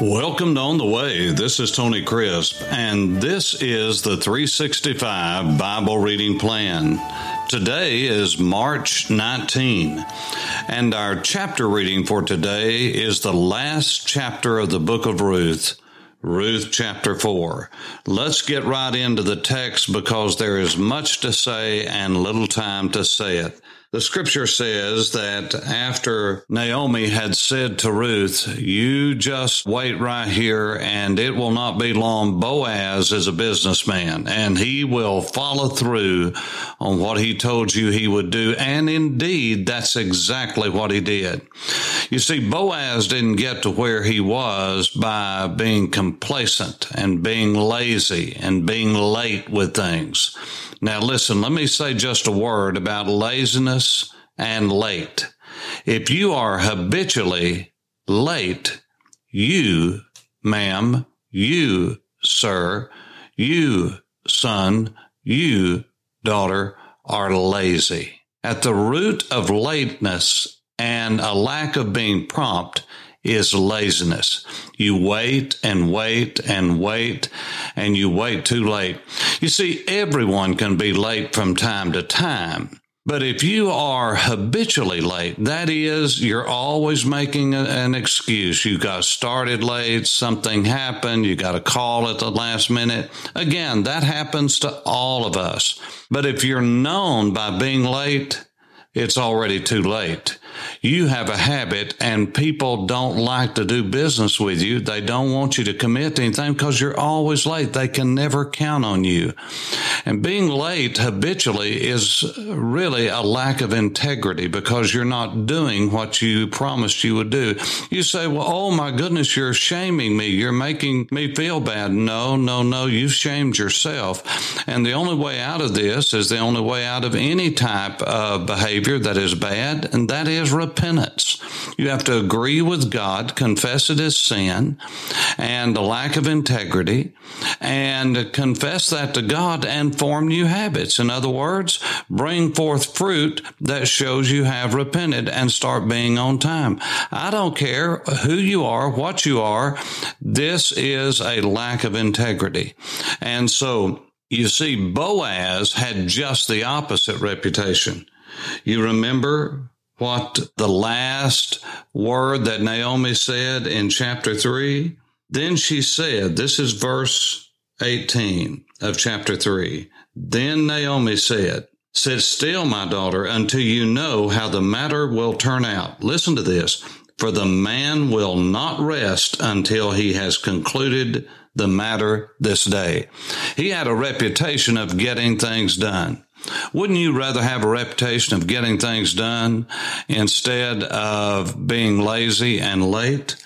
Welcome to On the Way. This is Tony Crisp, and this is the 365 Bible Reading Plan. Today is March 19, and our chapter reading for today is the last chapter of the book of Ruth. Ruth chapter 4. Let's get right into the text because there is much to say and little time to say it. The scripture says that after Naomi had said to Ruth, You just wait right here and it will not be long. Boaz is a businessman and he will follow through on what he told you he would do. And indeed, that's exactly what he did. You see, Boaz didn't get to where he was by being complacent and being lazy and being late with things. Now, listen, let me say just a word about laziness and late. If you are habitually late, you, ma'am, you, sir, you, son, you, daughter, are lazy. At the root of lateness and a lack of being prompt is laziness. You wait and wait and wait and you wait too late. You see, everyone can be late from time to time. But if you are habitually late, that is, you're always making a, an excuse. You got started late, something happened, you got a call at the last minute. Again, that happens to all of us. But if you're known by being late, it's already too late. You have a habit and people don't like to do business with you. They don't want you to commit to anything because you're always late. They can never count on you. And being late habitually is really a lack of integrity because you're not doing what you promised you would do. You say, well, oh my goodness, you're shaming me. You're making me feel bad. No, no, no. You've shamed yourself. And the only way out of this is the only way out of any type of behavior that is bad, and that is repentance. You have to agree with God, confess it as sin and a lack of integrity, and confess that to God and form new habits. In other words, bring forth fruit that shows you have repented and start being on time. I don't care who you are, what you are, this is a lack of integrity. And so, you see, Boaz had just the opposite reputation. You remember what the last word that Naomi said in chapter 3? Then she said, This is verse 18 of chapter 3. Then Naomi said, Sit still, my daughter, until you know how the matter will turn out. Listen to this. For the man will not rest until he has concluded the matter this day. He had a reputation of getting things done. Wouldn't you rather have a reputation of getting things done instead of being lazy and late?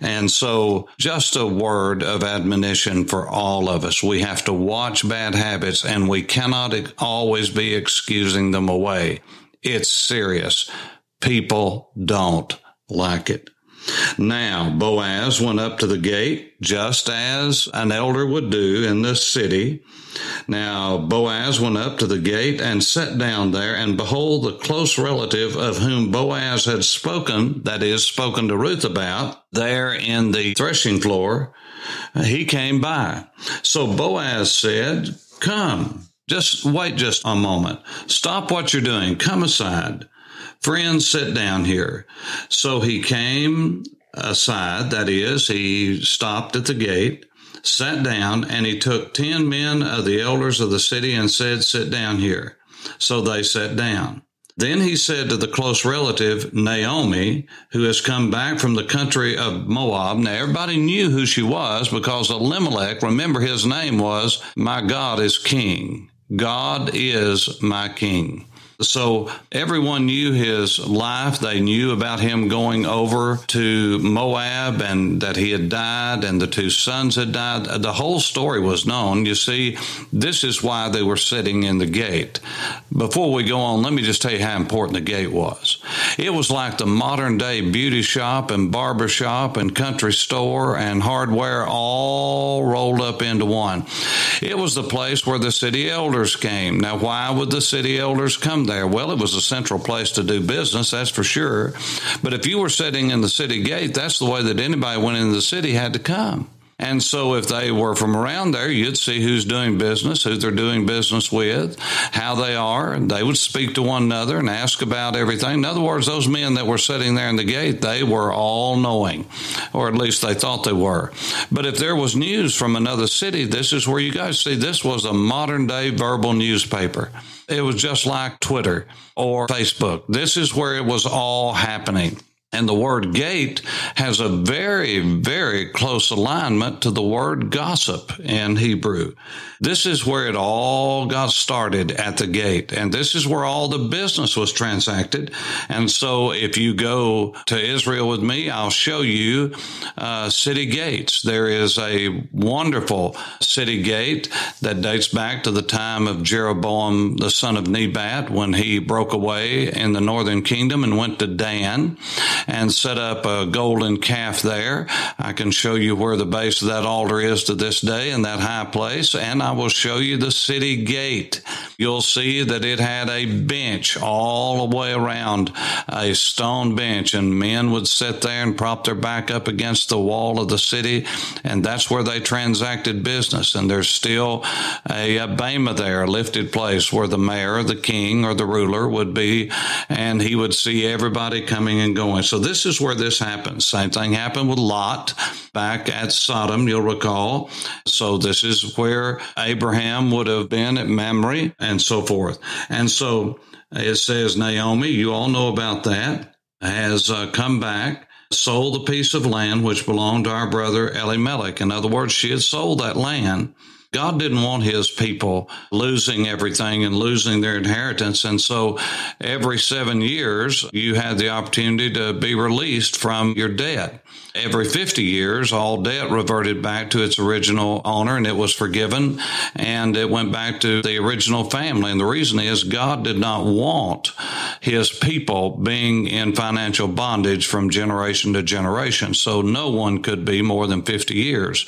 And so, just a word of admonition for all of us. We have to watch bad habits and we cannot always be excusing them away. It's serious. People don't like it. Now, Boaz went up to the gate just as an elder would do in the city. Now, Boaz went up to the gate and sat down there, and behold, the close relative of whom Boaz had spoken, that is, spoken to Ruth about, there in the threshing floor, he came by. So Boaz said, Come, just wait just a moment. Stop what you're doing. Come aside. Friends, sit down here. So he came aside, that is, he stopped at the gate, sat down, and he took ten men of the elders of the city and said, Sit down here. So they sat down. Then he said to the close relative, Naomi, who has come back from the country of Moab. Now, everybody knew who she was because Elimelech, remember his name was, My God is King. God is my King. So everyone knew his life. They knew about him going over to Moab and that he had died and the two sons had died. The whole story was known. You see, this is why they were sitting in the gate. Before we go on, let me just tell you how important the gate was. It was like the modern day beauty shop and barber shop and country store and hardware all rolled up into one. It was the place where the city elders came. Now, why would the city elders come there? Well, it was a central place to do business, that's for sure. But if you were sitting in the city gate, that's the way that anybody went into the city had to come. And so if they were from around there, you'd see who's doing business, who they're doing business with, how they are, and they would speak to one another and ask about everything. In other words, those men that were sitting there in the gate, they were all knowing, or at least they thought they were. But if there was news from another city, this is where you guys see this was a modern day verbal newspaper. It was just like Twitter or Facebook. This is where it was all happening. And the word gate has a very, very close alignment to the word gossip in Hebrew. This is where it all got started at the gate. And this is where all the business was transacted. And so if you go to Israel with me, I'll show you uh, city gates. There is a wonderful city gate that dates back to the time of Jeroboam, the son of Nebat, when he broke away in the northern kingdom and went to Dan and set up a golden calf there. I can show you where the base of that altar is to this day in that high place. And I will show you the city gate. You'll see that it had a bench all the way around, a stone bench, and men would sit there and prop their back up against the wall of the city, and that's where they transacted business. And there's still a, a bema there, a lifted place where the mayor, the king, or the ruler would be, and he would see everybody coming and going. So this is where this happens. Same thing happened with Lot back at Sodom, you'll recall. So this is where Abraham would have been at Mamre and so forth. And so it says Naomi, you all know about that, has uh, come back, sold the piece of land which belonged to our brother Elimelech. In other words, she had sold that land. God didn't want his people losing everything and losing their inheritance. And so every seven years, you had the opportunity to be released from your debt every 50 years, all debt reverted back to its original owner and it was forgiven and it went back to the original family. And the reason is God did not want his people being in financial bondage from generation to generation. So no one could be more than 50 years.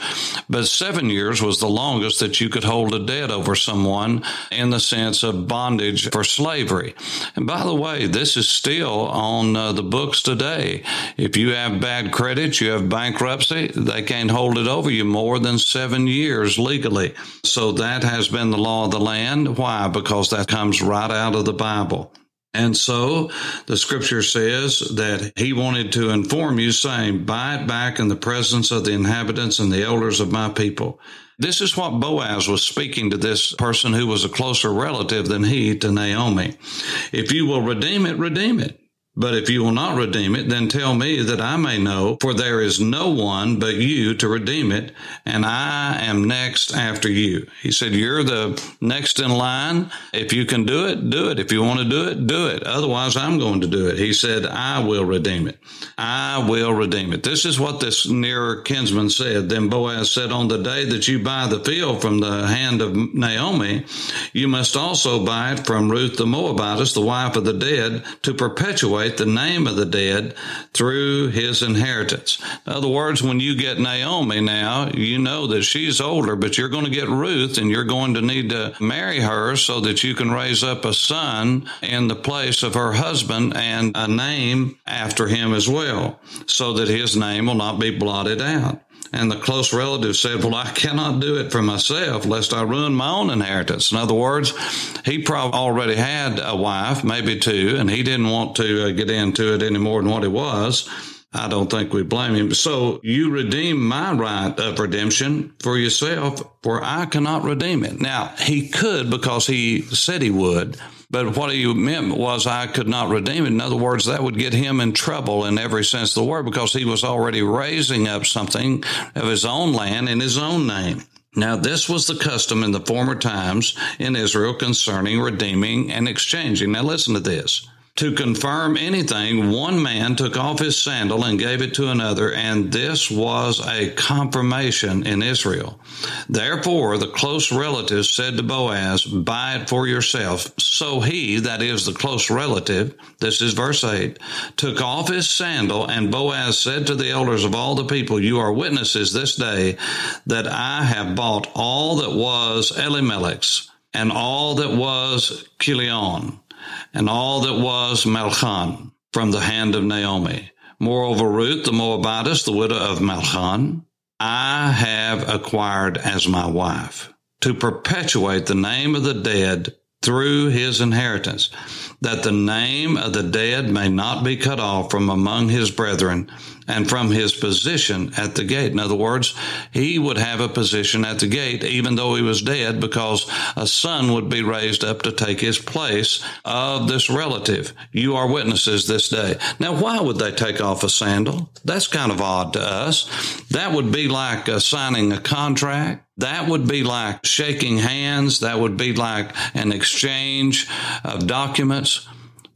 But seven years was the longest that you could hold a debt over someone in the sense of bondage for slavery. And by the way, this is still on uh, the books today. If you have bad credit, you have bankruptcy, they can't hold it over you more than seven years legally. So that has been the law of the land. Why? Because that comes right out of the Bible. And so the scripture says that he wanted to inform you, saying, Buy it back in the presence of the inhabitants and the elders of my people. This is what Boaz was speaking to this person who was a closer relative than he to Naomi. If you will redeem it, redeem it. But if you will not redeem it, then tell me that I may know, for there is no one but you to redeem it, and I am next after you. He said, You're the next in line. If you can do it, do it. If you want to do it, do it. Otherwise, I'm going to do it. He said, I will redeem it. I will redeem it. This is what this nearer kinsman said. Then Boaz said, On the day that you buy the field from the hand of Naomi, you must also buy it from Ruth the Moabitess, the wife of the dead, to perpetuate the name of the dead through his inheritance. In other words, when you get Naomi now, you know that she's older, but you're going to get Ruth and you're going to need to marry her so that you can raise up a son in the place of her husband and a name after him as well, so that his name will not be blotted out. And the close relative said, Well, I cannot do it for myself lest I ruin my own inheritance. In other words, he probably already had a wife, maybe two, and he didn't want to uh, get into it any more than what he was. I don't think we blame him. So you redeem my right of redemption for yourself, for I cannot redeem it. Now, he could because he said he would but what he meant was I could not redeem it. In other words, that would get him in trouble in every sense of the word because he was already raising up something of his own land in his own name. Now, this was the custom in the former times in Israel concerning redeeming and exchanging. Now, listen to this. To confirm anything, one man took off his sandal and gave it to another, and this was a confirmation in Israel. Therefore, the close relatives said to Boaz, Buy it for yourself. So he, that is the close relative, this is verse 8, took off his sandal, and Boaz said to the elders of all the people, You are witnesses this day that I have bought all that was Elimelech's and all that was Chilion and all that was Mahlon from the hand of Naomi. Moreover, Ruth the Moabitess, the widow of Mahlon, I have acquired as my wife to perpetuate the name of the dead through his inheritance, that the name of the dead may not be cut off from among his brethren and from his position at the gate. In other words, he would have a position at the gate even though he was dead because a son would be raised up to take his place of this relative. You are witnesses this day. Now, why would they take off a sandal? That's kind of odd to us. That would be like uh, signing a contract. That would be like shaking hands. That would be like an exchange of documents.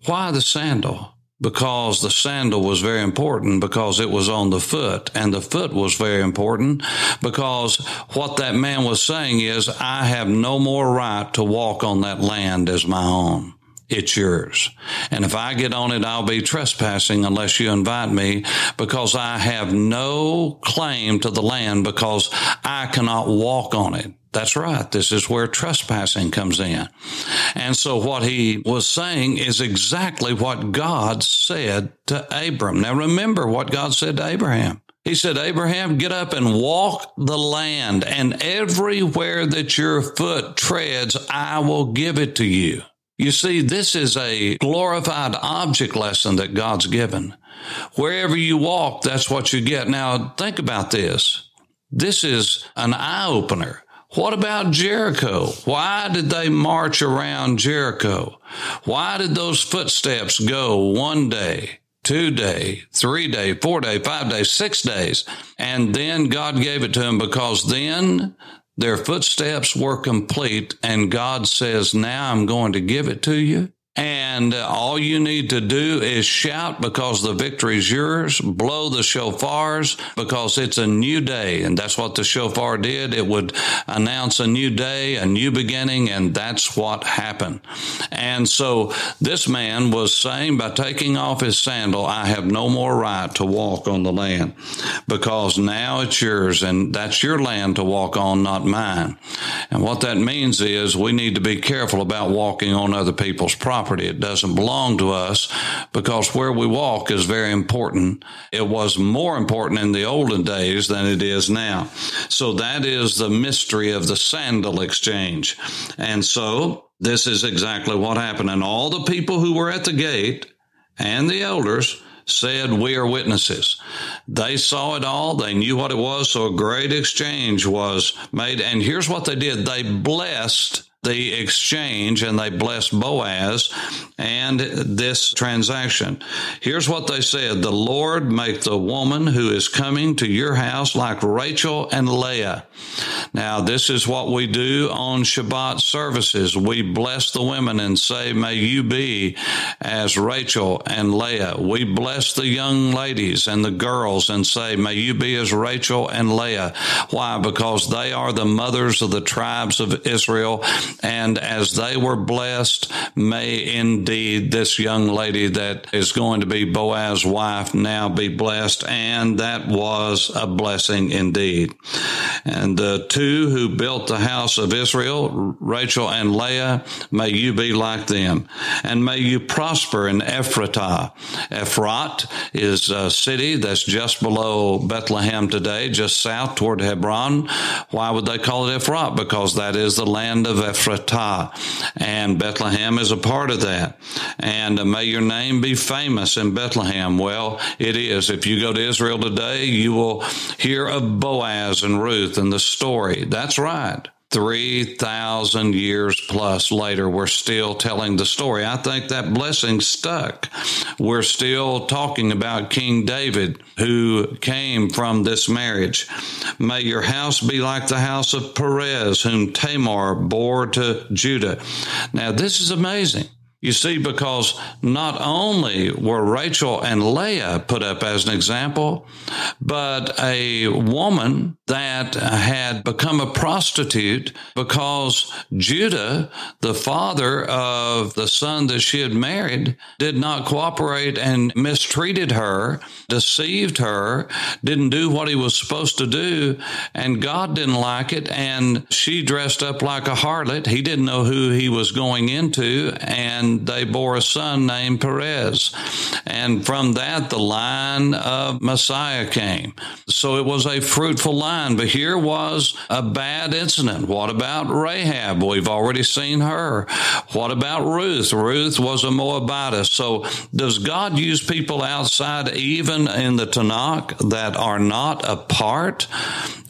Why the sandal? because the sandal was very important because it was on the foot and the foot was very important because what that man was saying is I have no more right to walk on that land as my own. It's yours. And if I get on it, I'll be trespassing unless you invite me because I have no claim to the land because I cannot walk on it. That's right. This is where trespassing comes in. And so what he was saying is exactly what God said to Abram. Now remember what God said to Abraham. He said, Abraham, get up and walk the land, and everywhere that your foot treads, I will give it to you. You see, this is a glorified object lesson that God's given. Wherever you walk, that's what you get. Now, think about this. This is an eye opener. What about Jericho? Why did they march around Jericho? Why did those footsteps go one day, two day, three day, four day, five days, six days? And then God gave it to them because then their footsteps were complete and God says, now I'm going to give it to you. And all you need to do is shout because the victory is yours. Blow the shofars because it's a new day. And that's what the shofar did. It would announce a new day, a new beginning. And that's what happened. And so this man was saying by taking off his sandal, I have no more right to walk on the land because now it's yours and that's your land to walk on, not mine. And what that means is we need to be careful about walking on other people's property property. It doesn't belong to us because where we walk is very important. It was more important in the olden days than it is now. So that is the mystery of the sandal exchange. And so this is exactly what happened. And all the people who were at the gate and the elders said, We are witnesses. They saw it all. They knew what it was. So a great exchange was made. And here's what they did they blessed the exchange and they bless Boaz and this transaction. Here's what they said The Lord make the woman who is coming to your house like Rachel and Leah. Now, this is what we do on Shabbat services. We bless the women and say, May you be as Rachel and Leah. We bless the young ladies and the girls and say, May you be as Rachel and Leah. Why? Because they are the mothers of the tribes of Israel and as they were blessed, may indeed this young lady that is going to be Boaz's wife now be blessed. And that was a blessing indeed. And the two who built the house of Israel, Rachel and Leah, may you be like them. And may you prosper in Ephratah. Ephrat is a city that's just below Bethlehem today, just south toward Hebron. Why would they call it Ephrat? Because that is the land of Ephratah Ephratah. And Bethlehem is a part of that. And uh, may your name be famous in Bethlehem. Well, it is. If you go to Israel today, you will hear of Boaz and Ruth and the story. That's right. 3,000 years plus later, we're still telling the story. I think that blessing stuck. We're still talking about King David, who came from this marriage. May your house be like the house of Perez, whom Tamar bore to Judah. Now, this is amazing. You see, because not only were Rachel and Leah put up as an example, but a woman that had become a prostitute because Judah, the father of the son that she had married, did not cooperate and mistreated her, deceived her, didn't do what he was supposed to do, and God didn't like it. And she dressed up like a harlot. He didn't know who he was going into, and they bore a son named Perez. And from that, the line of Messiah came. So it was a fruitful line. But here was a bad incident. What about Rahab? We've already seen her. What about Ruth? Ruth was a Moabitess. So does God use people outside, even in the Tanakh, that are not a part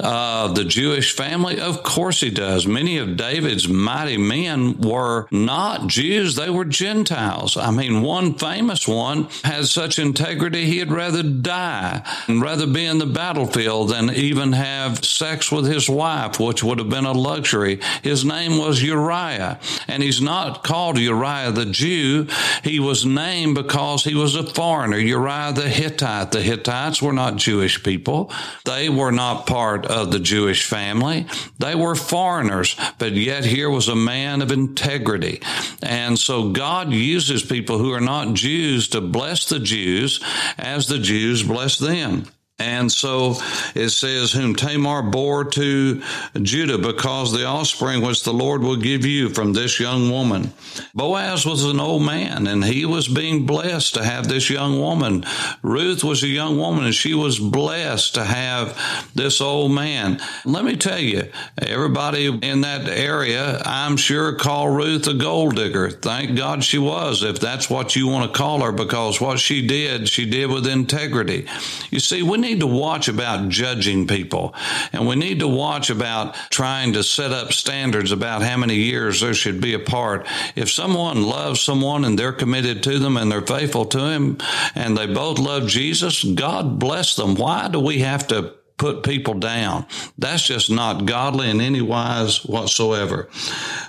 of the Jewish family? Of course he does. Many of David's mighty men were not Jews, they were Gentiles. I mean, one famous one had such integrity he'd rather die and rather be in the battlefield than even have sex with his wife, which would have been a luxury. His name was Uriah, and he's not called Uriah the Jew. He was named because he was a foreigner, Uriah the Hittite. The Hittites were not Jewish people. They were not part of the Jewish family. They were foreigners, but yet here was a man of integrity. And so God uses people who are not Jews to bless the Jews as the Jews bless them. And so it says, whom Tamar bore to Judah because the offspring which the Lord will give you from this young woman. Boaz was an old man and he was being blessed to have this young woman. Ruth was a young woman and she was blessed to have this old man. Let me tell you, everybody in that area, I'm sure call Ruth a gold digger. Thank God she was, if that's what you want to call her, because what she did, she did with integrity. You see, we need to watch about judging people and we need to watch about trying to set up standards about how many years there should be apart. If someone loves someone and they're committed to them and they're faithful to him and they both love Jesus, God bless them. Why do we have to put people down. That's just not godly in any wise whatsoever.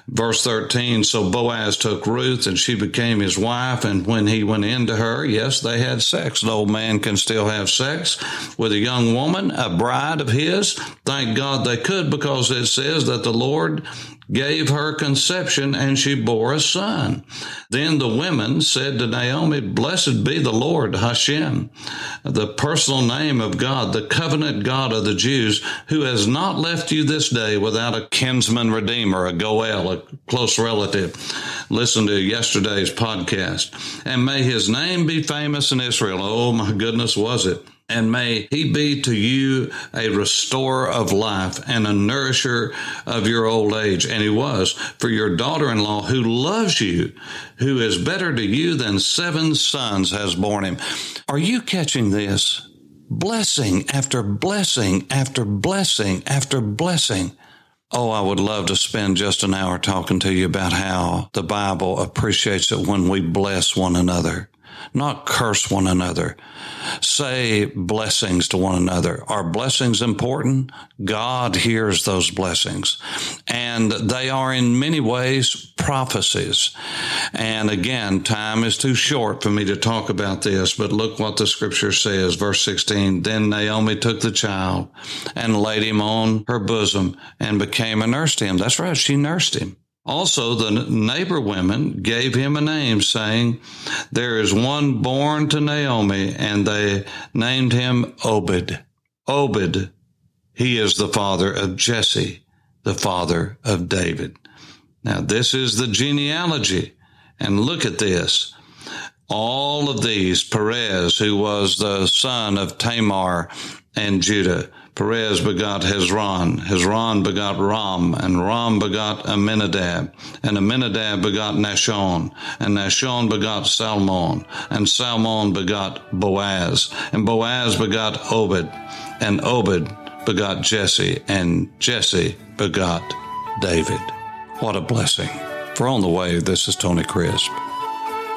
Verse 13 So Boaz took Ruth and she became his wife. And when he went into her, yes, they had sex. The old man can still have sex with a young woman, a bride of his. Thank God they could because it says that the Lord gave her conception and she bore a son. Then the women said to Naomi, Blessed be the Lord Hashem, the personal name of God, the covenant God of the Jews, who has not left you this day without a kinsman redeemer, a Goel, a close relative. Listen to yesterday's podcast. And may his name be famous in Israel. Oh my goodness, was it? And may he be to you a restorer of life and a nourisher of your old age. And he was for your daughter in law who loves you, who is better to you than seven sons has borne him. Are you catching this? Blessing after blessing after blessing after blessing. Oh, I would love to spend just an hour talking to you about how the Bible appreciates it when we bless one another not curse one another. Say blessings to one another. Are blessings important? God hears those blessings. And they are in many ways prophecies. And again, time is too short for me to talk about this, but look what the scripture says. Verse 16. Then Naomi took the child and laid him on her bosom and became a nurse to him. That's right. She nursed him. Also, the neighbor women gave him a name, saying, There is one born to Naomi, and they named him Obed. Obed, he is the father of Jesse, the father of David. Now, this is the genealogy. And look at this. All of these, Perez, who was the son of Tamar and Judah, Perez begot Hezron. Hezron begot Ram, and Ram begot Amminadab, and Amminadab begot Nahshon, and Nahshon begot Salmon, and Salmon begot Boaz, and Boaz begot Obed, and Obed begot Jesse, and Jesse begot David. What a blessing. For On the Way, this is Tony Crisp.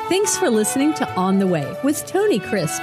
Thanks for listening to On the Way with Tony Crisp.